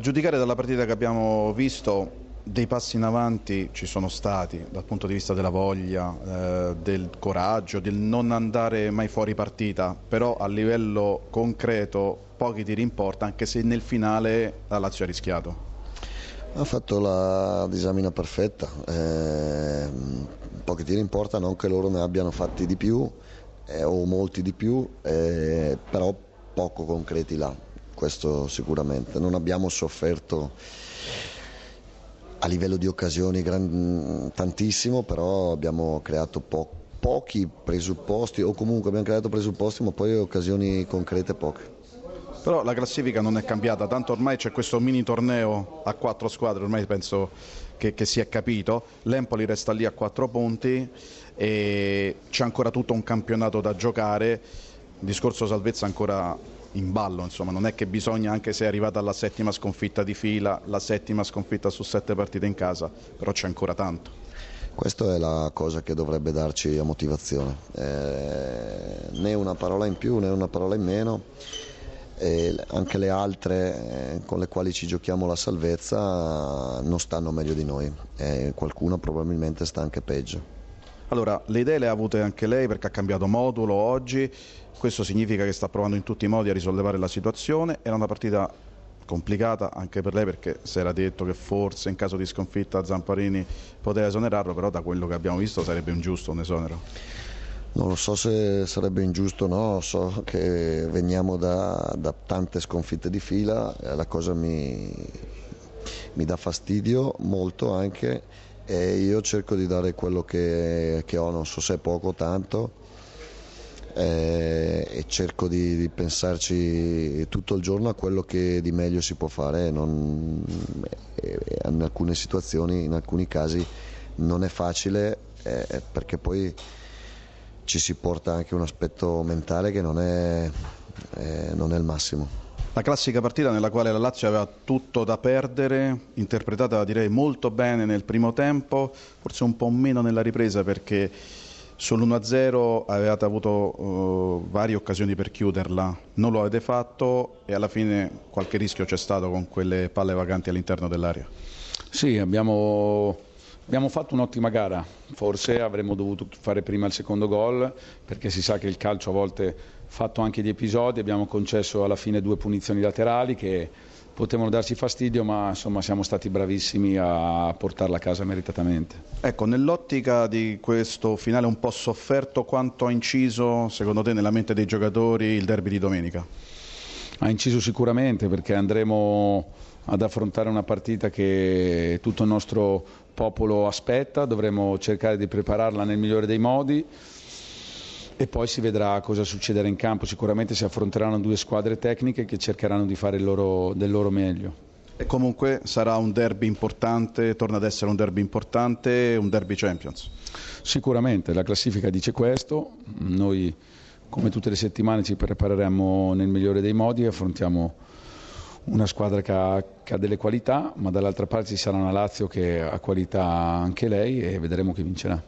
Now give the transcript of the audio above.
A giudicare dalla partita che abbiamo visto, dei passi in avanti ci sono stati dal punto di vista della voglia, eh, del coraggio, del non andare mai fuori partita, però a livello concreto pochi tiri in porta, anche se nel finale la Lazio ha rischiato. Ha fatto la disamina perfetta, eh, pochi tiri in porta, non che loro ne abbiano fatti di più eh, o molti di più, eh, però poco concreti là, questo sicuramente. Non abbiamo sofferto a livello di occasioni gran, tantissimo, però abbiamo creato po pochi presupposti o comunque abbiamo creato presupposti ma poi occasioni concrete poche. Però la classifica non è cambiata, tanto ormai c'è questo mini torneo a quattro squadre, ormai penso che, che si è capito, l'Empoli resta lì a quattro punti e c'è ancora tutto un campionato da giocare, il discorso salvezza ancora in ballo, insomma, non è che bisogna, anche se è arrivata alla settima sconfitta di fila, la settima sconfitta su sette partite in casa, però c'è ancora tanto. Questa è la cosa che dovrebbe darci a motivazione, eh, né una parola in più né una parola in meno e anche le altre eh, con le quali ci giochiamo la salvezza non stanno meglio di noi e qualcuna probabilmente sta anche peggio. Allora, le idee le ha avute anche lei perché ha cambiato modulo oggi, questo significa che sta provando in tutti i modi a risollevare la situazione, era una partita complicata anche per lei perché si era detto che forse in caso di sconfitta Zamparini poteva esonerarlo, però da quello che abbiamo visto sarebbe ingiusto un esonero. Non lo so se sarebbe ingiusto o no, so che veniamo da, da tante sconfitte di fila, la cosa mi, mi, dà fastidio molto anche e io cerco di dare quello che, che ho, non so se è poco o tanto eh, e cerco di, di, pensarci tutto il giorno a quello che di meglio si può fare, non, in alcune situazioni, in alcuni casi non è facile eh, perché poi ci si porta anche un aspetto mentale che non è, eh, non è il massimo. La classica partita nella quale la Lazio aveva tutto da perdere, interpretata direi molto bene nel primo tempo, forse un po' meno nella ripresa perché sull'1-0 avevate avuto uh, varie occasioni per chiuderla, non lo avete fatto e alla fine qualche rischio c'è stato con quelle palle vacanti all'interno dell'area. Sì, abbiamo Abbiamo fatto un'ottima gara, forse avremmo dovuto fare prima il secondo gol perché si sa che il calcio a volte fatto anche di episodi, abbiamo concesso alla fine due punizioni laterali che potevano darci fastidio ma insomma siamo stati bravissimi a portarla a casa meritatamente. Ecco, nell'ottica di questo finale un po' sofferto, quanto ha inciso secondo te nella mente dei giocatori il derby di domenica? Ha inciso sicuramente perché andremo ad affrontare una partita che tutto il nostro popolo aspetta, dovremo cercare di prepararla nel migliore dei modi e poi si vedrà cosa succederà in campo, sicuramente si affronteranno due squadre tecniche che cercheranno di fare loro, del loro meglio. E comunque sarà un derby importante, torna ad essere un derby importante, un derby Champions. Sicuramente, la classifica dice questo, noi come tutte le settimane ci prepareremo nel migliore dei modi e affrontiamo una squadra che ha, che ha delle qualità, ma dall'altra parte ci sarà una Lazio che ha qualità anche lei e vedremo chi vincerà.